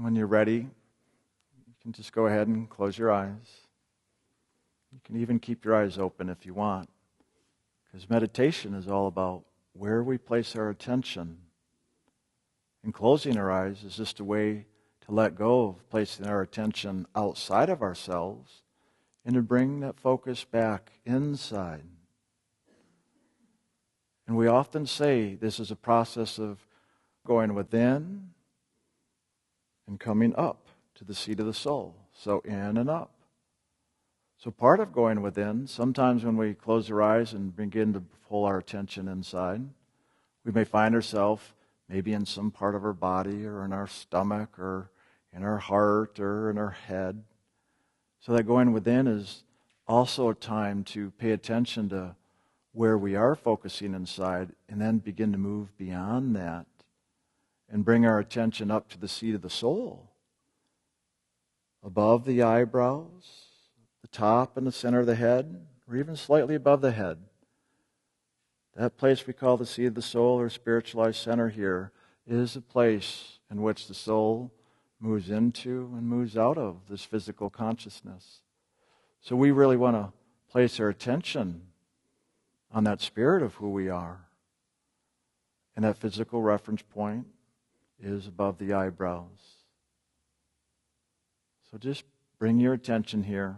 When you're ready, you can just go ahead and close your eyes. You can even keep your eyes open if you want, because meditation is all about where we place our attention. And closing our eyes is just a way to let go of placing our attention outside of ourselves and to bring that focus back inside. And we often say this is a process of going within and coming up to the seat of the soul. So in and up. So part of going within, sometimes when we close our eyes and begin to pull our attention inside, we may find ourselves maybe in some part of our body or in our stomach or in our heart or in our head. So that going within is also a time to pay attention to where we are focusing inside and then begin to move beyond that and bring our attention up to the seat of the soul, above the eyebrows, the top and the center of the head, or even slightly above the head. That place we call the seat of the soul or spiritualized center here is a place in which the soul moves into and moves out of this physical consciousness. So we really want to place our attention on that spirit of who we are. And that physical reference point is above the eyebrows. So just bring your attention here.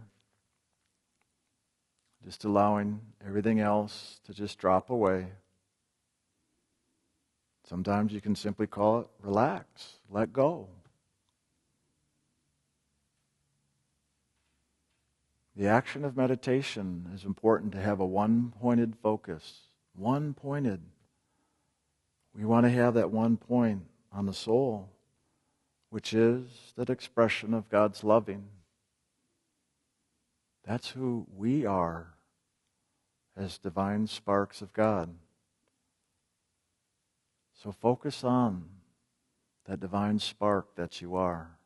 Just allowing everything else to just drop away. Sometimes you can simply call it relax, let go. The action of meditation is important to have a one pointed focus. One pointed. We want to have that one point on the soul, which is that expression of God's loving. That's who we are as divine sparks of God. So focus on that divine spark that you are.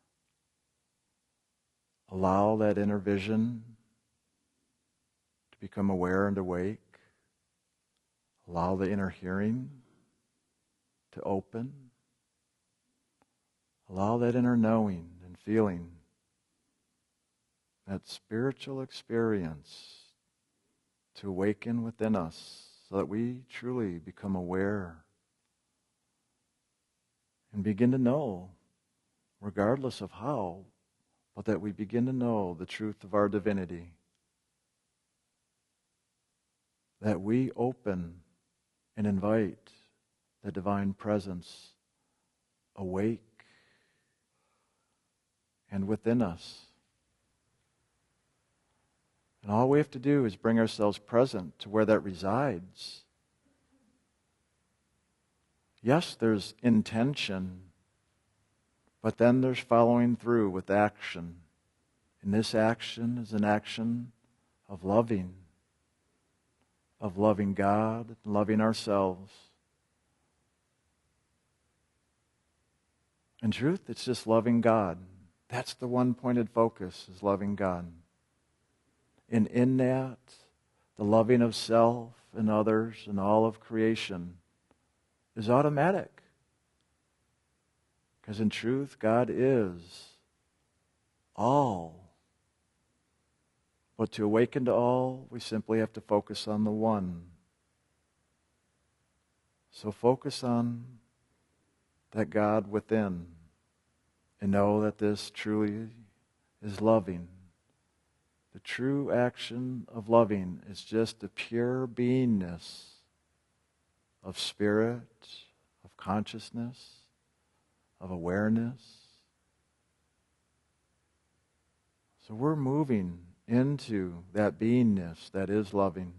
Allow that inner vision to become aware and awake. Allow the inner hearing to open. Allow that inner knowing and feeling, that spiritual experience to awaken within us so that we truly become aware and begin to know, regardless of how, but that we begin to know the truth of our divinity. That we open and invite the divine presence awake and within us. And all we have to do is bring ourselves present to where that resides. Yes, there's intention, but then there's following through with action. And this action is an action of loving of loving God and loving ourselves. In truth, it's just loving God. That's the one pointed focus, is loving God. And in that, the loving of self and others and all of creation is automatic. Because in truth, God is all but to awaken to all, we simply have to focus on the one. So focus on that God within and know that this truly is loving. The true action of loving is just the pure beingness of spirit, of consciousness, of awareness. So we're moving into that beingness that is loving.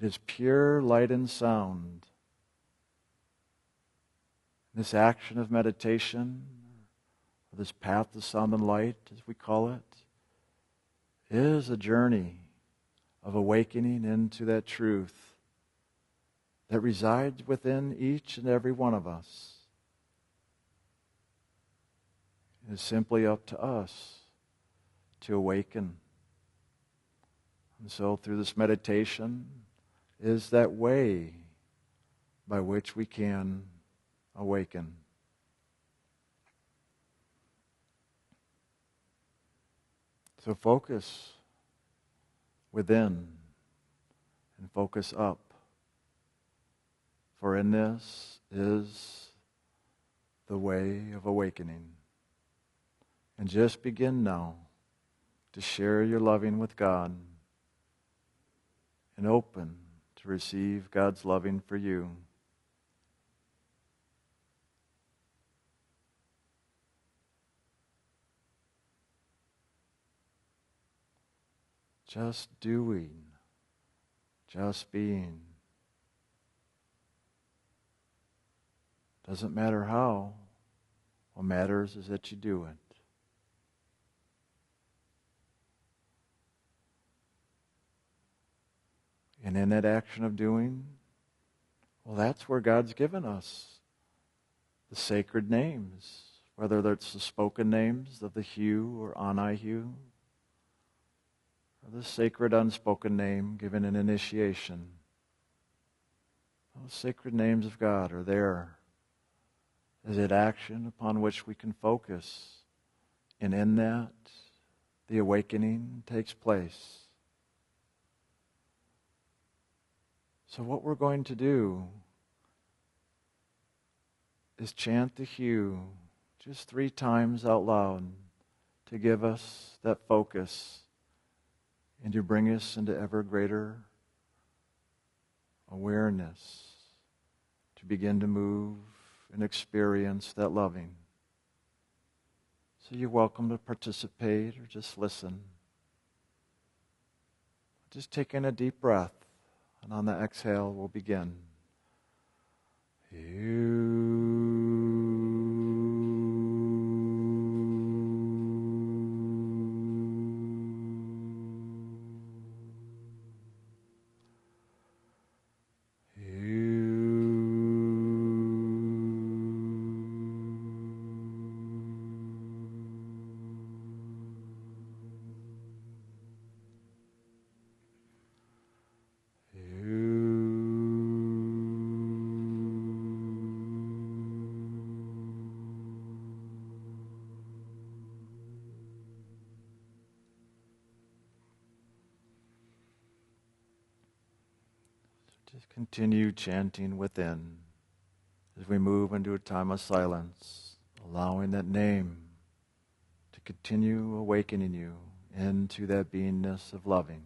It is pure light and sound. This action of meditation, this path to sound and light, as we call it, is a journey of awakening into that truth that resides within each and every one of us. It is simply up to us to awaken. And so, through this meditation, is that way by which we can awaken. So focus within and focus up. For in this is the way of awakening. And just begin now to share your loving with God and open to receive God's loving for you. Just doing, just being. Doesn't matter how. What matters is that you do it. And in that action of doing, well, that's where God's given us the sacred names, whether that's the spoken names of the Hu or Hu, or the sacred unspoken name given in initiation. Those sacred names of God are there as an action upon which we can focus. And in that, the awakening takes place. So, what we're going to do is chant the Hu just three times out loud to give us that focus and to bring us into ever greater awareness to begin to move and experience that loving. So you're welcome to participate or just listen. Just take in a deep breath. And on the exhale, we'll begin. Just chanting within as we move into a time of silence, allowing that name to continue awakening you into that beingness of loving.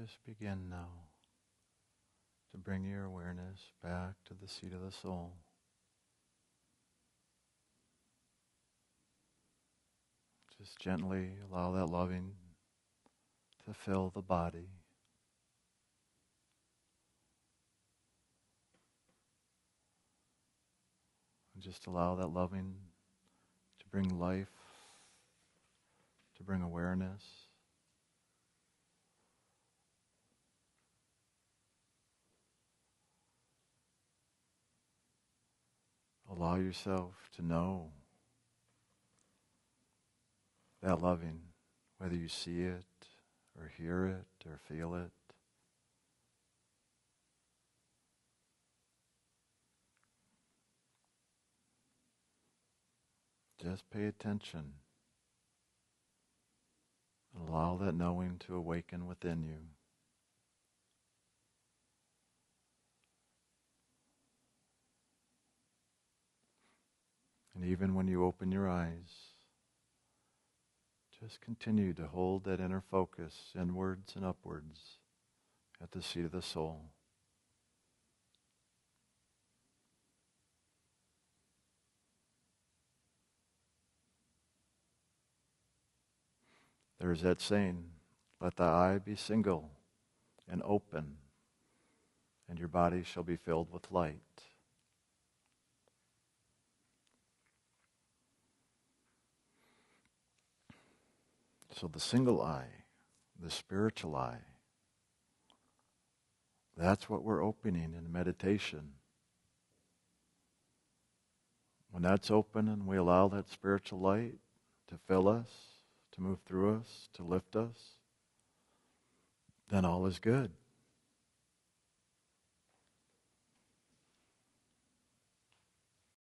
Just begin now to bring your awareness back to the seat of the soul. Just gently allow that loving to fill the body. And just allow that loving to bring life, to bring awareness. Allow yourself to know that loving, whether you see it or hear it or feel it. Just pay attention and allow that knowing to awaken within you. And even when you open your eyes, just continue to hold that inner focus inwards and upwards at the seat of the soul. There's that saying, let thy eye be single and open, and your body shall be filled with light. So the single eye, the spiritual eye, that's what we're opening in meditation. When that's open and we allow that spiritual light to fill us, to move through us, to lift us, then all is good.